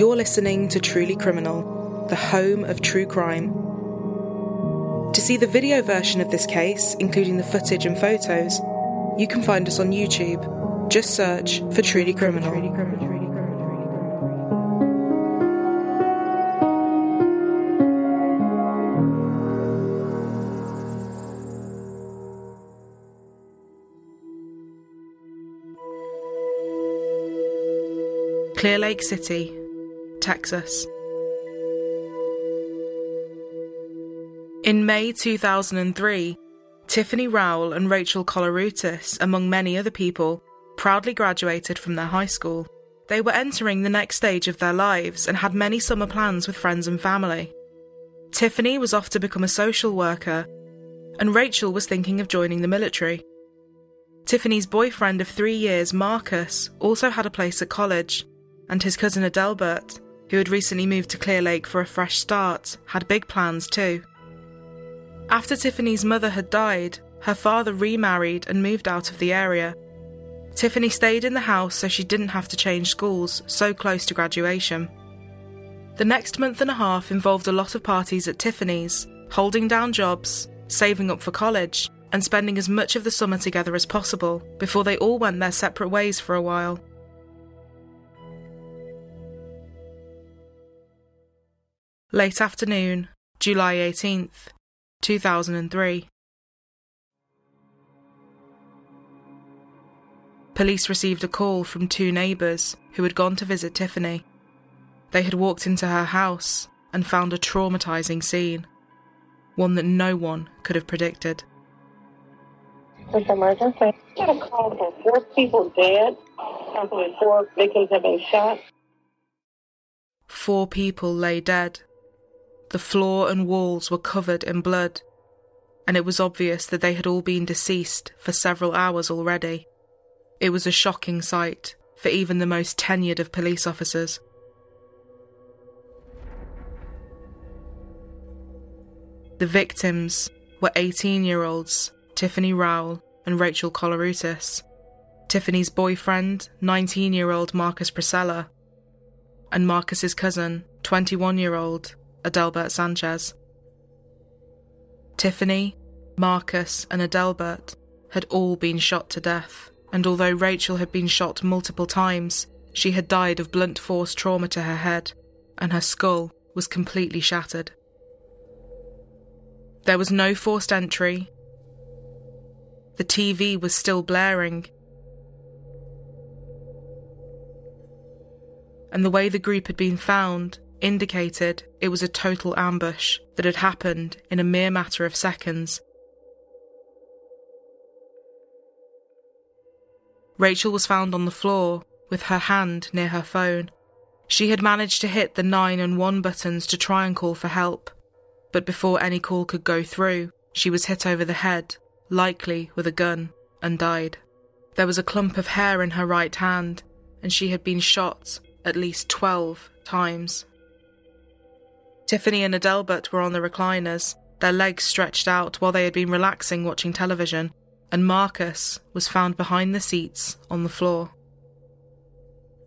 You're listening to Truly Criminal, the home of true crime. To see the video version of this case, including the footage and photos, you can find us on YouTube. Just search for Truly Criminal. Clear Lake City, Texas. In May 2003, Tiffany Rowell and Rachel Koloroutis, among many other people, proudly graduated from their high school. They were entering the next stage of their lives and had many summer plans with friends and family. Tiffany was off to become a social worker, and Rachel was thinking of joining the military. Tiffany's boyfriend of three years, Marcus, also had a place at college, and his cousin Adelbert, who had recently moved to Clear Lake for a fresh start, had big plans too. After Tiffany's mother had died, her father remarried and moved out of the area. Tiffany stayed in the house so she didn't have to change schools so close to graduation. The next month and a half involved a lot of parties at Tiffany's, holding down jobs, saving up for college, and spending as much of the summer together as possible before they all went their separate ways for a while. Late afternoon, July 18th, 2003. Police received a call from two neighbours who had gone to visit Tiffany. They had walked into her house and found a traumatising scene, one that no one could have predicted. It's emergency. Got a call for four people dead. Something four victims have been shot. Four people lay dead the floor and walls were covered in blood, and it was obvious that they had all been deceased for several hours already. It was a shocking sight for even the most tenured of police officers. The victims were 18 year olds Tiffany Rowell and Rachel Koloroutis, Tiffany's boyfriend, 19 year old Marcus Precella, and Marcus's cousin, 21 year old Adelbert Sanchez. Tiffany, Marcus, and Adelbert had all been shot to death, and although Rachel had been shot multiple times, she had died of blunt force trauma to her head, and her skull was completely shattered. There was no forced entry. The TV was still blaring. And the way the group had been found indicated it was a total ambush that had happened in a mere matter of seconds. Rachel was found on the floor with her hand near her phone. She had managed to hit the 9 and 1 buttons to try and call for help, but before any call could go through, she was hit over the head, likely with a gun, and died. There was a clump of hair in her right hand, and she had been shot at least 12 times. Tiffany and Adelbert were on the recliners, their legs stretched out while they had been relaxing watching television, and Marcus was found behind the seats on the floor.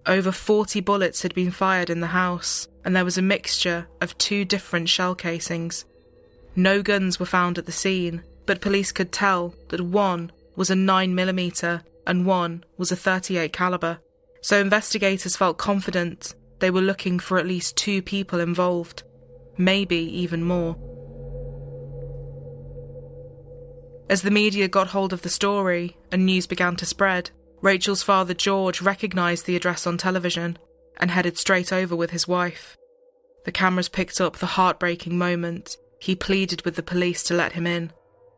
Over 40 bullets had been fired in the house, and there was a mixture of two different shell casings. No guns were found at the scene, but police could tell that one was a 9mm and one was a 38 caliber. So investigators felt confident they were looking for at least two people involved maybe even more. As the media got hold of the story and news began to spread, Rachel's father George recognised the address on television and headed straight over with his wife. The cameras picked up the heartbreaking moment. He pleaded with the police to let him in,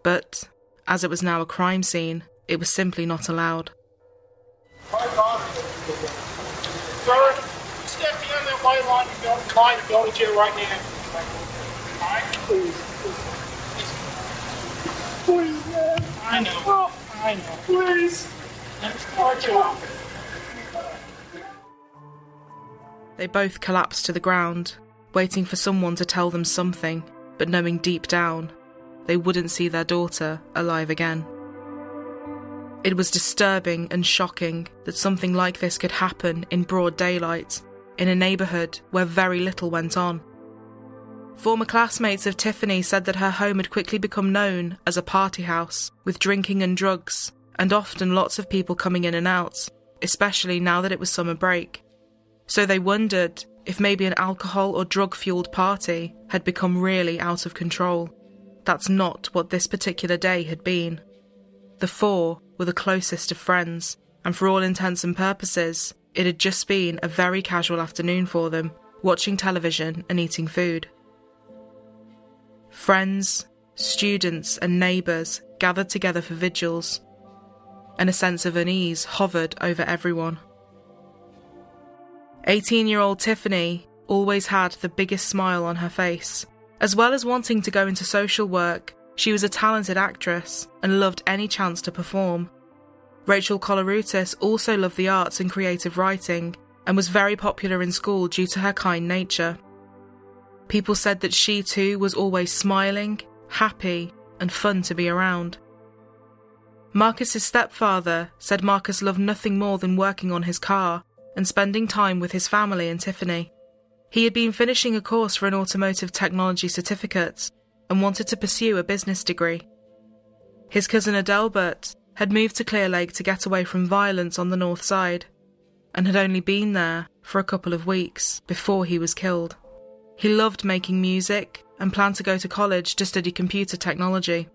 but as it was now a crime scene, it was simply not allowed. Sir, step behind that white line and go, line and go to jail right now. Please. Please, man. I know. I know. Please. They both collapsed to the ground, waiting for someone to tell them something, but knowing deep down they wouldn't see their daughter alive again. It was disturbing and shocking that something like this could happen in broad daylight, in a neighbourhood where very little went on. Former classmates of Tiffany said that her home had quickly become known as a party house, with drinking and drugs, and often lots of people coming in and out, especially now that it was summer break. So they wondered if maybe an alcohol or drug fueled party had become really out of control. That's not what this particular day had been. The four were the closest of friends, and for all intents and purposes, it had just been a very casual afternoon for them, watching television and eating food. Friends, students, and neighbours gathered together for vigils, and a sense of unease hovered over everyone. 18 year old Tiffany always had the biggest smile on her face. As well as wanting to go into social work, she was a talented actress and loved any chance to perform. Rachel Koloroutis also loved the arts and creative writing and was very popular in school due to her kind nature. People said that she too was always smiling, happy, and fun to be around. Marcus's stepfather said Marcus loved nothing more than working on his car and spending time with his family and Tiffany. He had been finishing a course for an automotive technology certificate and wanted to pursue a business degree. His cousin Adelbert had moved to Clear Lake to get away from violence on the north side and had only been there for a couple of weeks before he was killed. He loved making music and planned to go to college to study computer technology.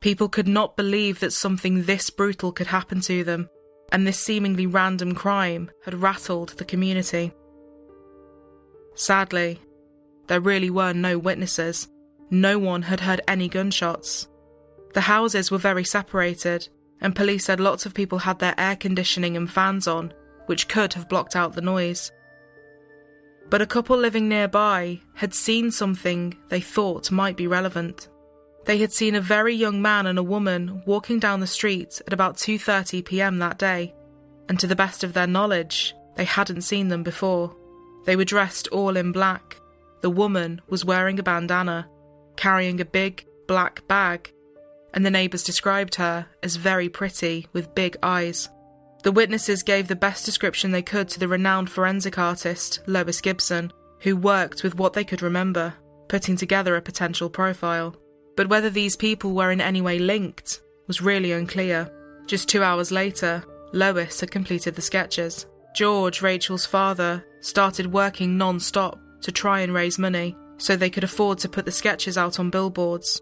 People could not believe that something this brutal could happen to them and this seemingly random crime had rattled the community. Sadly, there really were no witnesses. No one had heard any gunshots. The houses were very separated, and police said lots of people had their air conditioning and fans on, which could have blocked out the noise. But a couple living nearby had seen something they thought might be relevant. They had seen a very young man and a woman walking down the street at about 2:30 p.m. that day, and to the best of their knowledge, they hadn't seen them before. They were dressed all in black. The woman was wearing a bandana, carrying a big black bag, and the neighbours described her as very pretty with big eyes. The witnesses gave the best description they could to the renowned forensic artist, Lois Gibson, who worked with what they could remember, putting together a potential profile but whether these people were in any way linked was really unclear. Just two hours later, Lois had completed the sketches. George, Rachel's father, started working non stop to try and raise money so they could afford to put the sketches out on billboards,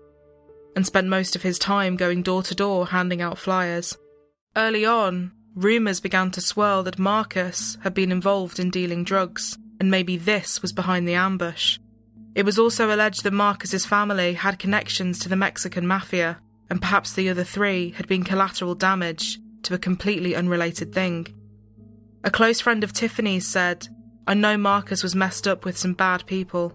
and spent most of his time going door to door handing out flyers. Early on, rumours began to swirl that Marcus had been involved in dealing drugs, and maybe this was behind the ambush. It was also alleged that Marcus's family had connections to the Mexican mafia, and perhaps the other three had been collateral damage to a completely unrelated thing. A close friend of Tiffany's said, I know Marcus was messed up with some bad people,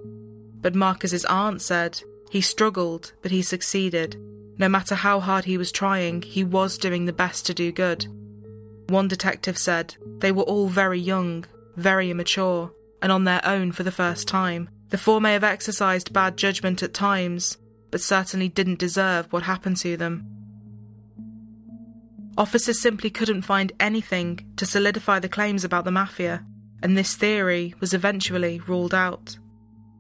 but Marcus's aunt said he struggled, but he succeeded. No matter how hard he was trying, he was doing the best to do good. One detective said they were all very young, very immature, and on their own for the first time. The four may have exercised bad judgment at times, but certainly didn't deserve what happened to them. Officers simply couldn't find anything to solidify the claims about the mafia, and this theory was eventually ruled out.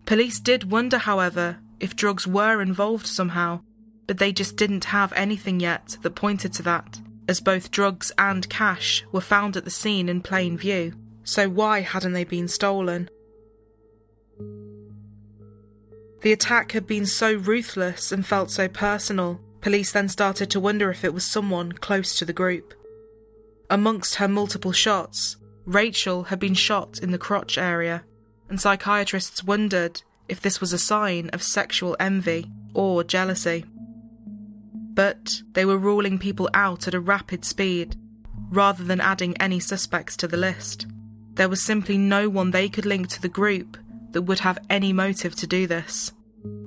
Police did wonder, however, if drugs were involved somehow, but they just didn't have anything yet that pointed to that, as both drugs and cash were found at the scene in plain view. So why hadn't they been stolen? The attack had been so ruthless and felt so personal, police then started to wonder if it was someone close to the group. Amongst her multiple shots, Rachel had been shot in the crotch area, and psychiatrists wondered if this was a sign of sexual envy or jealousy. But they were ruling people out at a rapid speed, rather than adding any suspects to the list. There was simply no one they could link to the group that would have any motive to do this.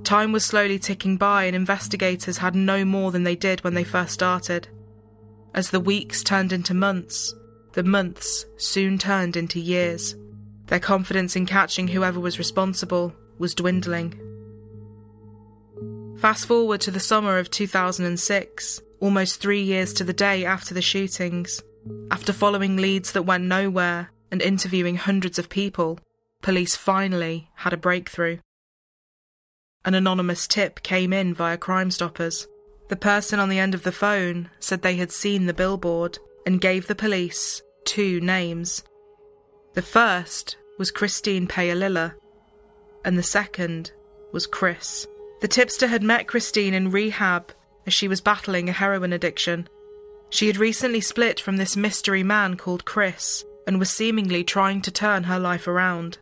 Time was slowly ticking by, and investigators had no more than they did when they first started. As the weeks turned into months, the months soon turned into years. Their confidence in catching whoever was responsible was dwindling. Fast forward to the summer of 2006, almost three years to the day after the shootings. After following leads that went nowhere, and interviewing hundreds of people, police finally had a breakthrough. An anonymous tip came in via Crime Stoppers. The person on the end of the phone said they had seen the billboard and gave the police two names. The first was Christine Paolilla, and the second was Chris. The tipster had met Christine in rehab as she was battling a heroin addiction. She had recently split from this mystery man called Chris and was seemingly trying to turn her life around.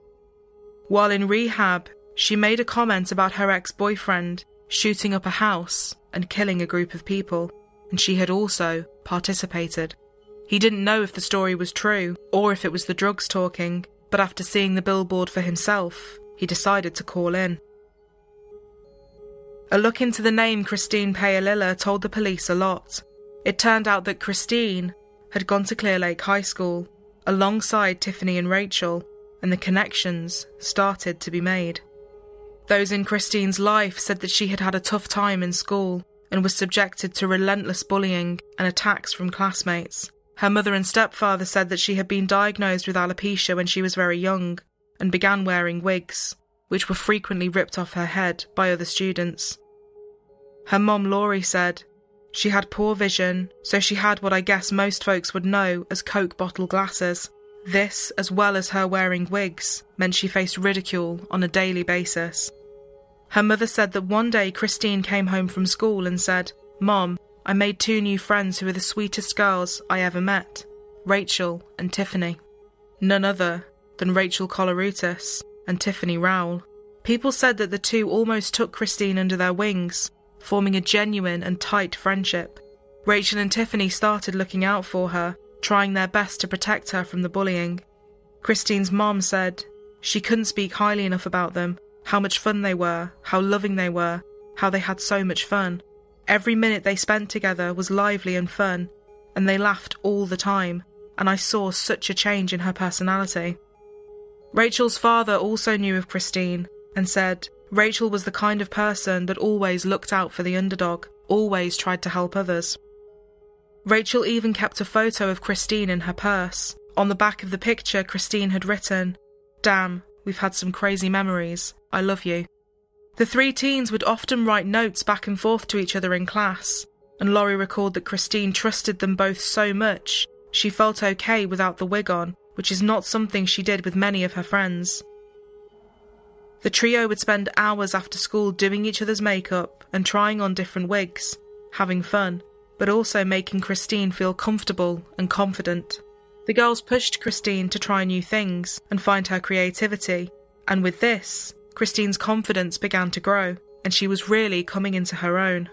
While in rehab, she made a comment about her ex boyfriend shooting up a house and killing a group of people, and she had also participated. He didn't know if the story was true or if it was the drugs talking, but after seeing the billboard for himself, he decided to call in. A look into the name Christine Paolilla told the police a lot. It turned out that Christine had gone to Clear Lake High School alongside Tiffany and Rachel, and the connections started to be made. Those in Christine's life said that she had had a tough time in school and was subjected to relentless bullying and attacks from classmates. Her mother and stepfather said that she had been diagnosed with alopecia when she was very young and began wearing wigs, which were frequently ripped off her head by other students. Her mom, Laurie, said she had poor vision, so she had what I guess most folks would know as Coke bottle glasses. This, as well as her wearing wigs, meant she faced ridicule on a daily basis. Her mother said that one day Christine came home from school and said, Mom, I made two new friends who are the sweetest girls I ever met Rachel and Tiffany. None other than Rachel Koloroutis and Tiffany Rowell. People said that the two almost took Christine under their wings, forming a genuine and tight friendship. Rachel and Tiffany started looking out for her, trying their best to protect her from the bullying. Christine's mom said she couldn't speak highly enough about them, how much fun they were, how loving they were, how they had so much fun. Every minute they spent together was lively and fun, and they laughed all the time, and I saw such a change in her personality. Rachel's father also knew of Christine and said Rachel was the kind of person that always looked out for the underdog, always tried to help others. Rachel even kept a photo of Christine in her purse. On the back of the picture, Christine had written, Damn, we've had some crazy memories. I love you. The three teens would often write notes back and forth to each other in class, and Laurie recalled that Christine trusted them both so much she felt okay without the wig on, which is not something she did with many of her friends. The trio would spend hours after school doing each other's makeup and trying on different wigs, having fun, but also making Christine feel comfortable and confident. The girls pushed Christine to try new things and find her creativity, and with this, Christine's confidence began to grow, and she was really coming into her own.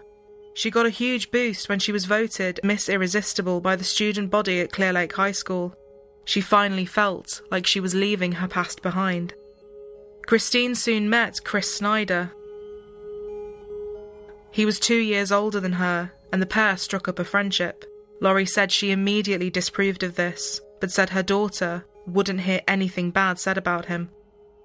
She got a huge boost when she was voted Miss Irresistible by the student body at Clear Lake High School. She finally felt like she was leaving her past behind. Christine soon met Chris Snyder. He was two years older than her, and the pair struck up a friendship. Laurie said she immediately disapproved of this, but said her daughter wouldn't hear anything bad said about him.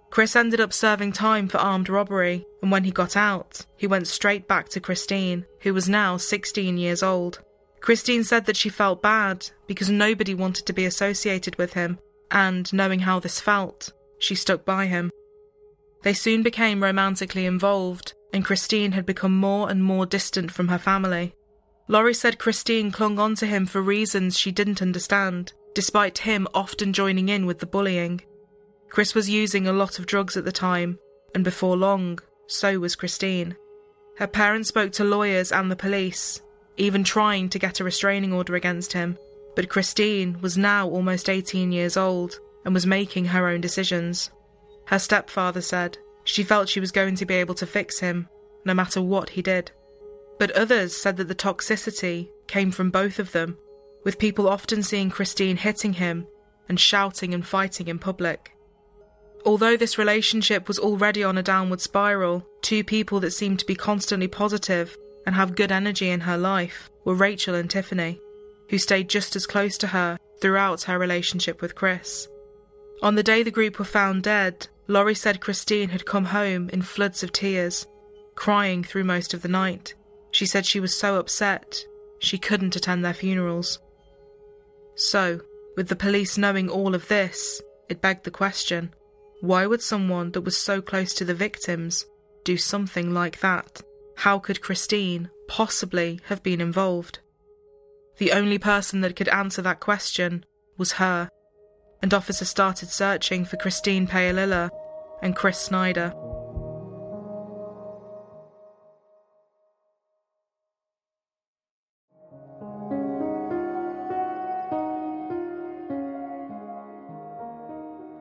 Chris ended up serving time for armed robbery, and when he got out, he went straight back to Christine, who was now 16 years old. Christine said that she felt bad because nobody wanted to be associated with him, and knowing how this felt, she stuck by him. They soon became romantically involved, and Christine had become more and more distant from her family. Laurie said Christine clung on to him for reasons she didn't understand, despite him often joining in with the bullying. Chris was using a lot of drugs at the time, and before long, so was Christine. Her parents spoke to lawyers and the police, even trying to get a restraining order against him, but Christine was now almost 18 years old and was making her own decisions. Her stepfather said she felt she was going to be able to fix him, no matter what he did. But others said that the toxicity came from both of them, with people often seeing Christine hitting him and shouting and fighting in public. Although this relationship was already on a downward spiral, two people that seemed to be constantly positive and have good energy in her life were Rachel and Tiffany, who stayed just as close to her throughout her relationship with Chris. On the day the group were found dead, Laurie said Christine had come home in floods of tears, crying through most of the night. She said she was so upset she couldn't attend their funerals. So, With the police knowing all of this, it begged the question why would someone that was so close to the victims do something like that? How could Christine possibly have been involved? The only person that could answer that question was her, and officers started searching for Christine Paolilla and Chris Snyder.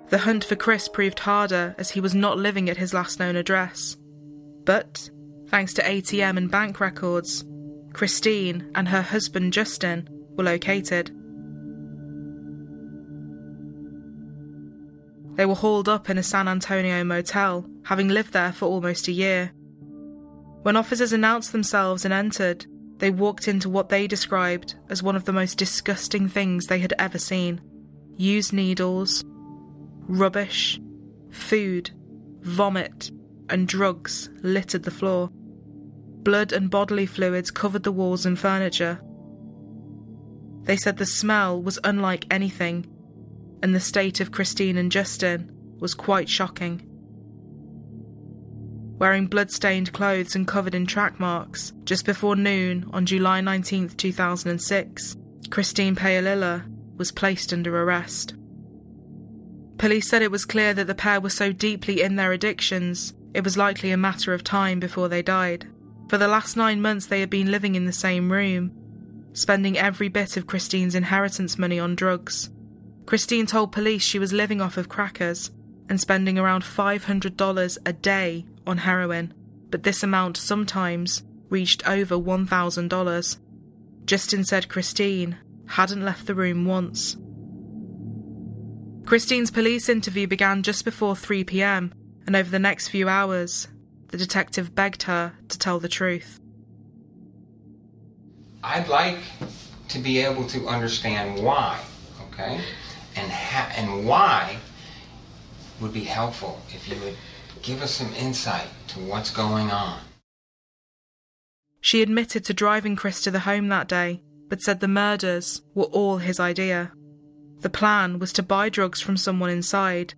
The hunt for Chris proved harder as he was not living at his last known address. But, thanks to ATM and bank records, Christine and her husband Justin were located. They were hauled up in a San Antonio motel, having lived there for almost a year. When officers announced themselves and entered, they walked into what they described as one of the most disgusting things they had ever seen used needles, rubbish, food, vomit, and drugs littered the floor. Blood and bodily fluids covered the walls and furniture. They said the smell was unlike anything, and the state of Christine and Justin was quite shocking. Wearing blood-stained clothes and covered in track marks, just before noon on July 19, 2006, Christine Paolilla was placed under arrest. Police said it was clear that the pair were so deeply in their addictions, it was likely a matter of time before they died. For the last nine months, they had been living in the same room, spending every bit of Christine's inheritance money on drugs. Christine told police she was living off of crackers and spending around $500 a day on heroin, but this amount sometimes reached over $1,000. Justin said Christine hadn't left the room once. Christine's police interview began just before 3 pm, and over the next few hours, the detective begged her to tell the truth. I'd like to be able to understand why, okay? And ha- and why would be helpful if you would give us some insight to what's going on. She admitted to driving Chris to the home that day, but said the murders were all his idea. The plan was to buy drugs from someone inside.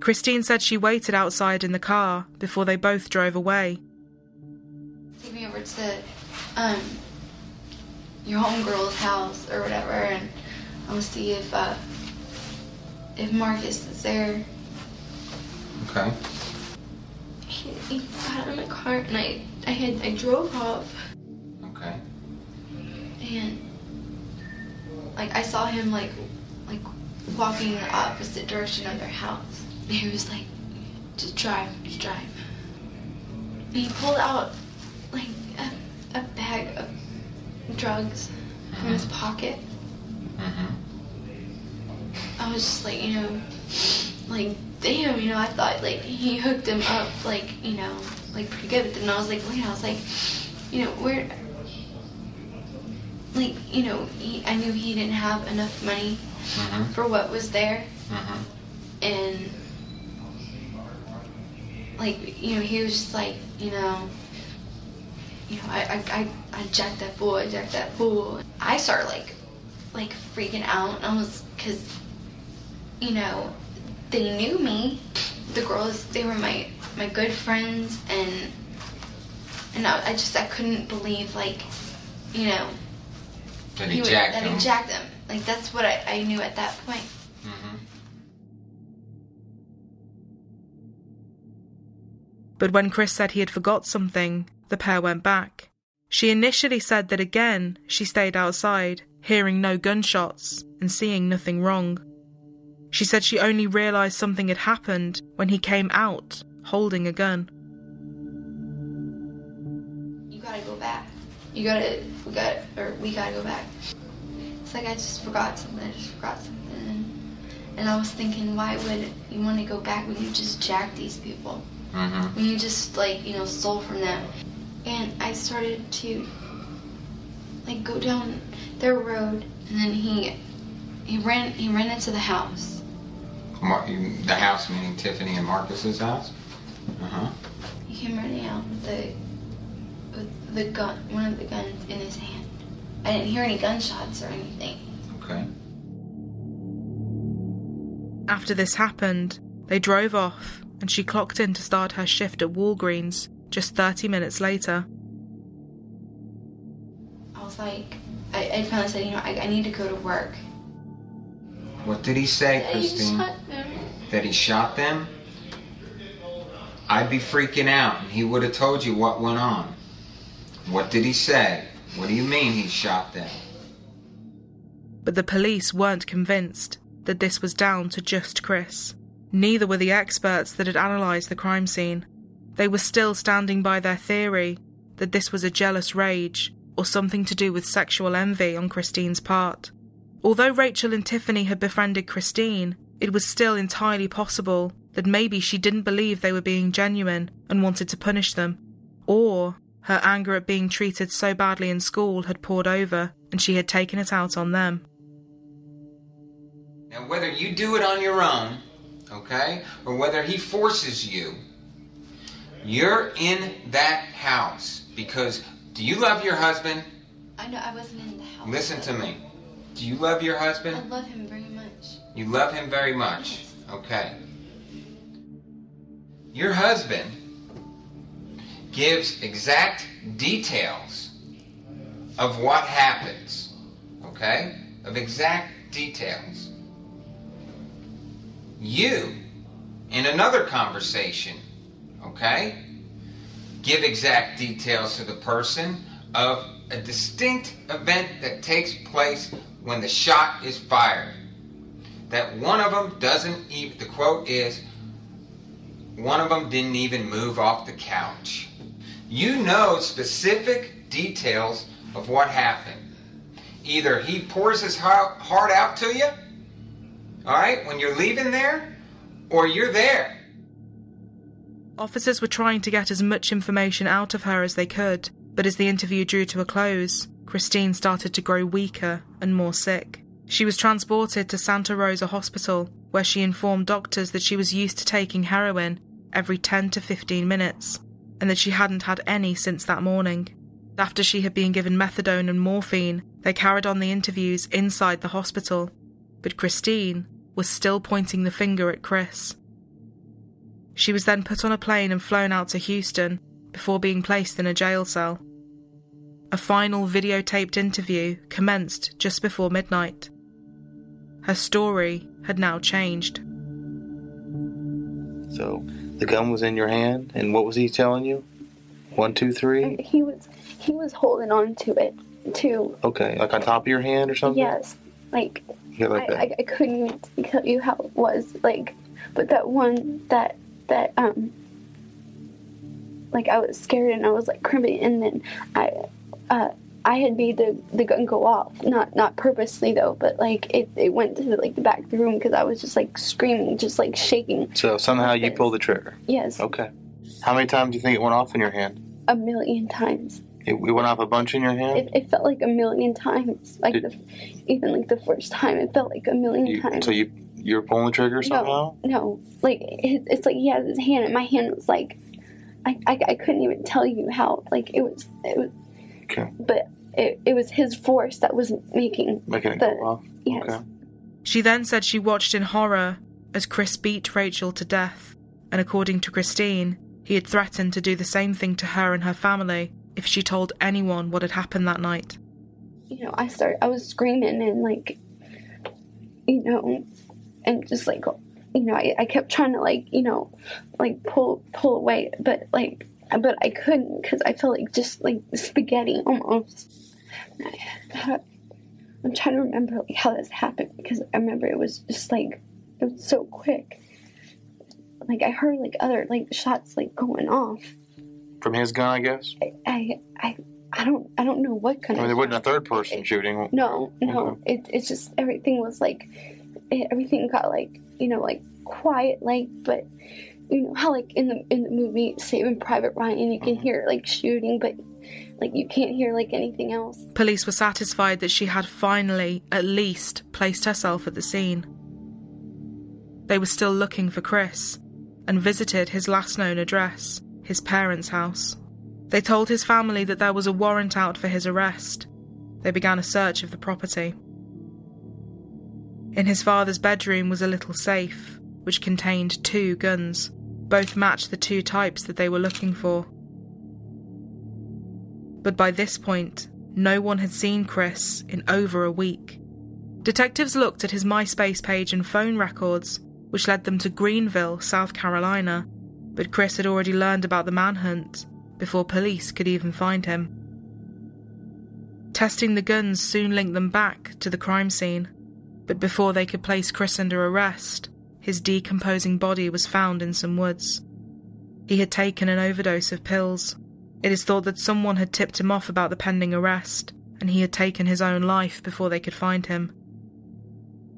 Christine said she waited outside in the car before they both drove away. Take me over to um, your homegirl's house or whatever, and I'll see if uh, if Marcus is there. Okay. He, he got in the car, and I I had I drove off, Okay. and like I saw him like like walking in the opposite direction of their house. He was like, just drive, just drive. And he pulled out like a, a bag of drugs from his pocket. Mm-hmm. I was just like, you know, like, damn, you know, I thought like he hooked him up, like, you know, like pretty good. But then I was like, wait, I was like, you know, where, like, you know, he, I knew he didn't have enough money Mm-hmm. for what was there, Mm-hmm. and like, you know, he was just like, you know, you know, I, I, I, I jacked that fool, I jacked that fool. I started like, like freaking out, and I was, cause, you know, they knew me. The girls, they were my, my good friends, and, and I, I just, I couldn't believe, like, you know, That he would- jacked that him. he jacked them. Like that's what I, I knew at that point. But when Chris said he had forgot something, the pair went back. She initially said that again she stayed outside, hearing no gunshots and seeing nothing wrong. She said she only realised something had happened when he came out holding a gun. You gotta go back. You gotta, we gotta. or we gotta go back. It's like I just forgot something. I just forgot something, and, and I was thinking, why would you want to go back when you just jacked these people? Mm-hmm. When you just like, you know, stole from them. And I started to like go down their road, and then he he ran he ran into the house. Mar- the house meaning Tiffany and Marcus's house. Uh-huh. He came running out with the with the gun, one of the guns in his hand. I didn't hear any gunshots or anything. Okay. After this happened, they drove off and she clocked in to start her shift at Walgreens just 30 minutes later. I was like, I, I finally said, you know, I, I need to go to work. What did he say, And he Christine? shot them. That he shot them? I'd be freaking out, and he would have told you what went on. What did he say? What do you mean he shot them? But the police weren't convinced that this was down to just Chris. Neither were the experts that had analysed the crime scene. They were still standing by their theory that this was a jealous rage or something to do with sexual envy on Christine's part. Although Rachel and Tiffany had befriended Christine, it was still entirely possible that maybe she didn't believe they were being genuine and wanted to punish them. Or her anger at being treated so badly in school had poured over and she had taken it out on them. Now, whether you do it on your own, okay, or whether he forces you, you're in that house because do you love your husband? I know I wasn't in the house. Listen to me. Do you love your husband? I love him very much. You love him very much. Okay. Your husband gives exact details of what happens. Okay? Of exact details. You, in another conversation, okay, give exact details to the person of a distinct event that takes place when the shot is fired that one of them doesn't even, the quote is, one of them didn't even move off the couch. You know specific details of what happened. Either he pours his heart out to you, all right, when you're leaving there, or you're there. Officers were trying to get as much information out of her as they could, but as the interview drew to a close, Christine started to grow weaker and more sick. She was transported to Santa Rosa Hospital, where she informed doctors that she was used to taking heroin every 10 to 15 minutes, and that she hadn't had any since that morning. After she had been given methadone and morphine, they carried on the interviews inside the hospital, but Christine was still pointing the finger at Chris. She was then put on a plane and flown out to Houston before being placed in a jail cell. A final videotaped interview commenced just before midnight. Her story had now changed. So the gun was in your hand, and what was he telling you? One, two, three. He was he was holding on to it too. Okay, like on top of your hand or something. Yes, like Like I, that. I, I couldn't tell you how it was like, but that one that that um like I was scared and I was like crimping and then I uh I had made the the gun go off not not purposely though but like it, it went to like the back of the room because I was just like screaming just like shaking so somehow you pulled the trigger. yes Okay. How many times do you think it went off in your hand? a million times It, it went off a bunch in your hand. it, it felt like a million times like Did- the even like the first time it felt like a million You, times so you you were pulling the trigger somehow. No, no. Like it, it's like he has his hand, and my hand was like, I, I, I couldn't even tell you how. Like it was, it was. Okay. But it, it was his force that was making. Making it the, go off. Yes. Okay. She then said she watched in horror as Chris beat Rachel to death, and according to Christine, he had threatened to do the same thing to her and her family if she told anyone what had happened that night. You know, I started. I was screaming and like, you know, and just like, you know, I, I kept trying to like, you know, like pull pull away, but like, but I couldn't because I felt like just like spaghetti almost. I'm trying to remember like how this happened because I remember it was just like it was so quick. Like I heard like other like shots like going off. From his gun, I guess. I I I, I don't I don't know what I kind mean, of there wasn't a third person shooting. no no Okay. it it's just everything was like it, everything got like you know like quiet like but you know how like in the in the movie Saving Private Ryan you can Mhm. hear like shooting but like you can't hear like anything else. Police were satisfied that she had finally, at least, placed herself at the scene. They were still looking for Chris and visited his last known address, his parents' house. They told his family that there was a warrant out for his arrest. They began a search of the property. In his father's bedroom was a little safe, which contained two guns. Both matched the two types that they were looking for. But by this point, no one had seen Chris in over a week. Detectives looked at his MySpace page and phone records, which led them to Greenville, South Carolina, but Chris had already learned about the manhunt before police could even find him. Testing the guns soon linked them back to the crime scene, but before they could place Chris under arrest, his decomposing body was found in some woods. He had taken an overdose of pills. It is thought that someone had tipped him off about the pending arrest, and he had taken his own life before they could find him.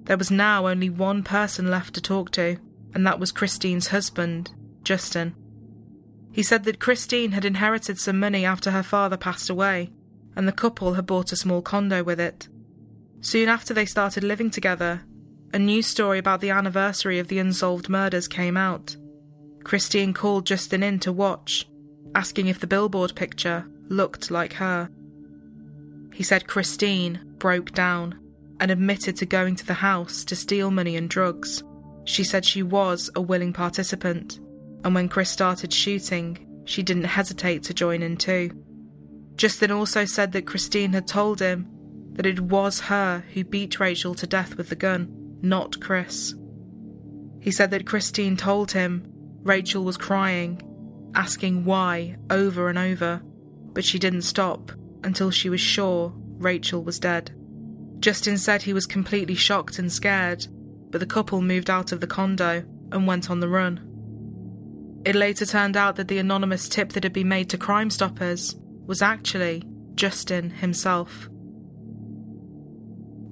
There was now only one person left to talk to, and that was Christine's husband, Justin. He said that Christine had inherited some money after her father passed away, and the couple had bought a small condo with it. Soon after they started living together, a news story about the anniversary of the unsolved murders came out. Christine called Justin in to watch, asking if the billboard picture looked like her. He said Christine broke down and admitted to going to the house to steal money and drugs. She said she was a willing participant, and when Chris started shooting, she didn't hesitate to join in too. Justin also said that Christine had told him that it was her who beat Rachel to death with the gun, not Chris. He said that Christine told him Rachel was crying, asking why over and over, but she didn't stop until she was sure Rachel was dead. Justin said he was completely shocked and scared, but the couple moved out of the condo and went on the run. It later turned out that the anonymous tip that had been made to Crime Stoppers was actually Justin himself.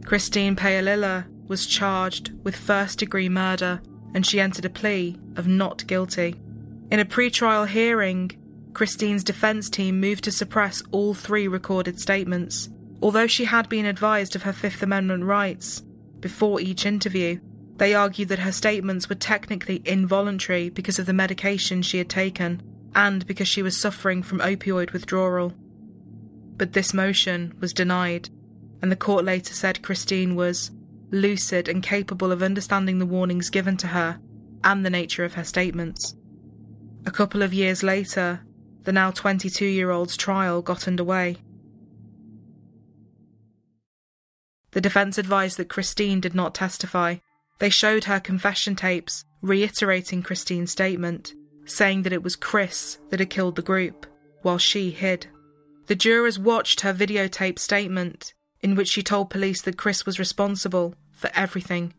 Christine Paolilla was charged with first degree murder and she entered a plea of not guilty. In a pre-trial hearing, Christine's defense team moved to suppress all three recorded statements, although she had been advised of her Fifth Amendment rights before each interview. They argued that her statements were technically involuntary because of the medication she had taken and because she was suffering from opioid withdrawal. But this motion was denied, and the court later said Christine was lucid and capable of understanding the warnings given to her and the nature of her statements. A couple of years later, the now 22 year old's trial got underway. The defense advised that Christine did not testify. They showed her confession tapes reiterating Christine's statement, saying that it was Chris that had killed the group, while she hid. The jurors watched her videotape statement, in which she told police that Chris was responsible for everything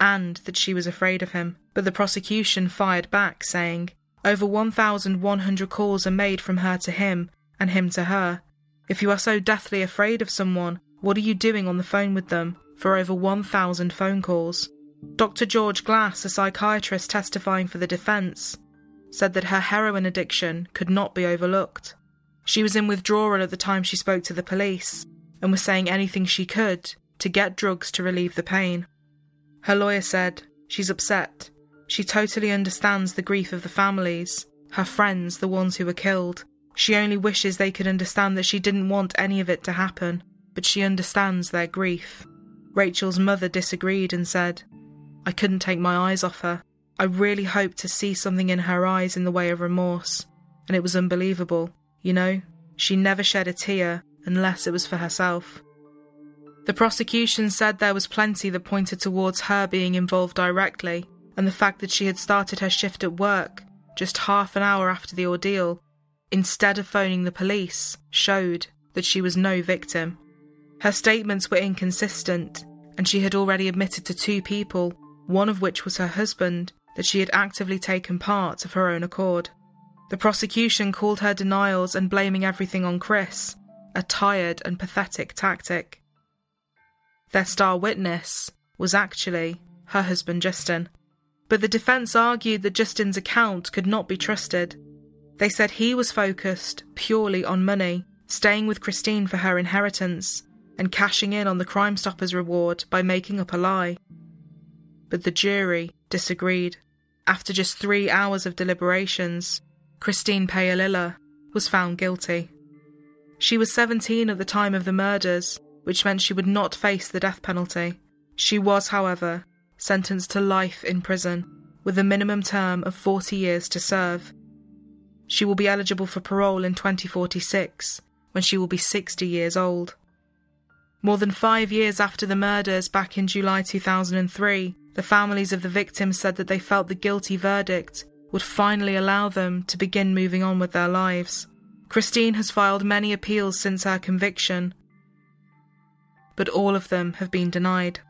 and that she was afraid of him. But the prosecution fired back, saying, Over 1,100 calls are made from her to him and him to her. If you are so deathly afraid of someone, what are you doing on the phone with them for over 1,000 phone calls? Dr. George Glass, a psychiatrist testifying for the defence, said that her heroin addiction could not be overlooked. She was in withdrawal at the time she spoke to the police and was saying anything she could to get drugs to relieve the pain. Her lawyer said, She's upset. She totally understands the grief of the families, her friends, the ones who were killed. She only wishes they could understand that she didn't want any of it to happen, but she understands their grief. Rachel's mother disagreed and said, I couldn't take my eyes off her. I really hoped to see something in her eyes in the way of remorse, and it was unbelievable. You know, she never shed a tear unless it was for herself. The prosecution said there was plenty that pointed towards her being involved directly, and the fact that she had started her shift at work just half an hour after the ordeal, instead of phoning the police, showed that she was no victim. Her statements were inconsistent, and she had already admitted to two people, one of which was her husband, that she had actively taken part of her own accord. The prosecution called her denials and blaming everything on Chris a tired and pathetic tactic. Their star witness was actually her husband Justin, but the defence argued that Justin's account could not be trusted. They said he was focused purely on money, staying with Christine for her inheritance, and cashing in on the Crime Stoppers reward by making up a lie. But the jury disagreed. After just three hours of deliberations, Christine Paolilla was found guilty. She was 17 at the time of the murders, which meant she would not face the death penalty. She was, however, sentenced to life in prison with a minimum term of 40 years to serve. She will be eligible for parole in 2046 when she will be 60 years old. More than five years after the murders back in July 2003, the families of the victims said that they felt the guilty verdict would finally allow them to begin moving on with their lives. Christine has filed many appeals since her conviction, but all of them have been denied.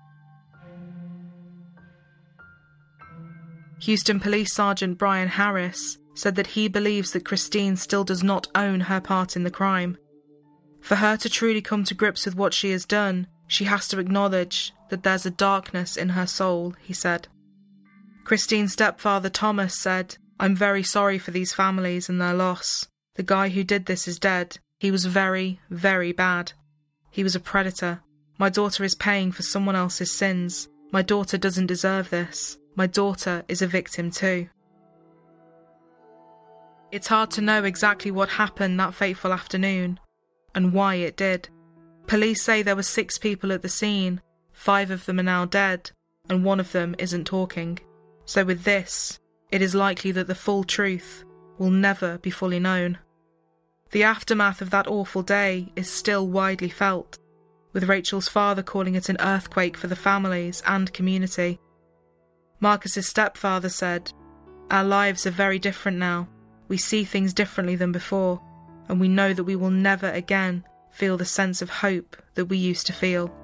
Houston Police Sergeant Brian Harris said that he believes that Christine still does not own her part in the crime. For her to truly come to grips with what she has done, she has to acknowledge that there's a darkness in her soul, he said. Christine's stepfather Thomas said, I'm very sorry for these families and their loss. The guy who did this is dead. He was very, very bad. He was a predator. My daughter is paying for someone else's sins. My daughter doesn't deserve this. My daughter is a victim too. It's hard to know exactly what happened that fateful afternoon and why it did. Police say there were six people at the scene, five of them are now dead, and one of them isn't talking. So, with this, it is likely that the full truth will never be fully known. The aftermath of that awful day is still widely felt, with Rachael's father calling it an earthquake for the families and community. Marcus's stepfather said, Our lives are very different now. We see things differently than before, and we know that we will never again feel the sense of hope that we used to feel.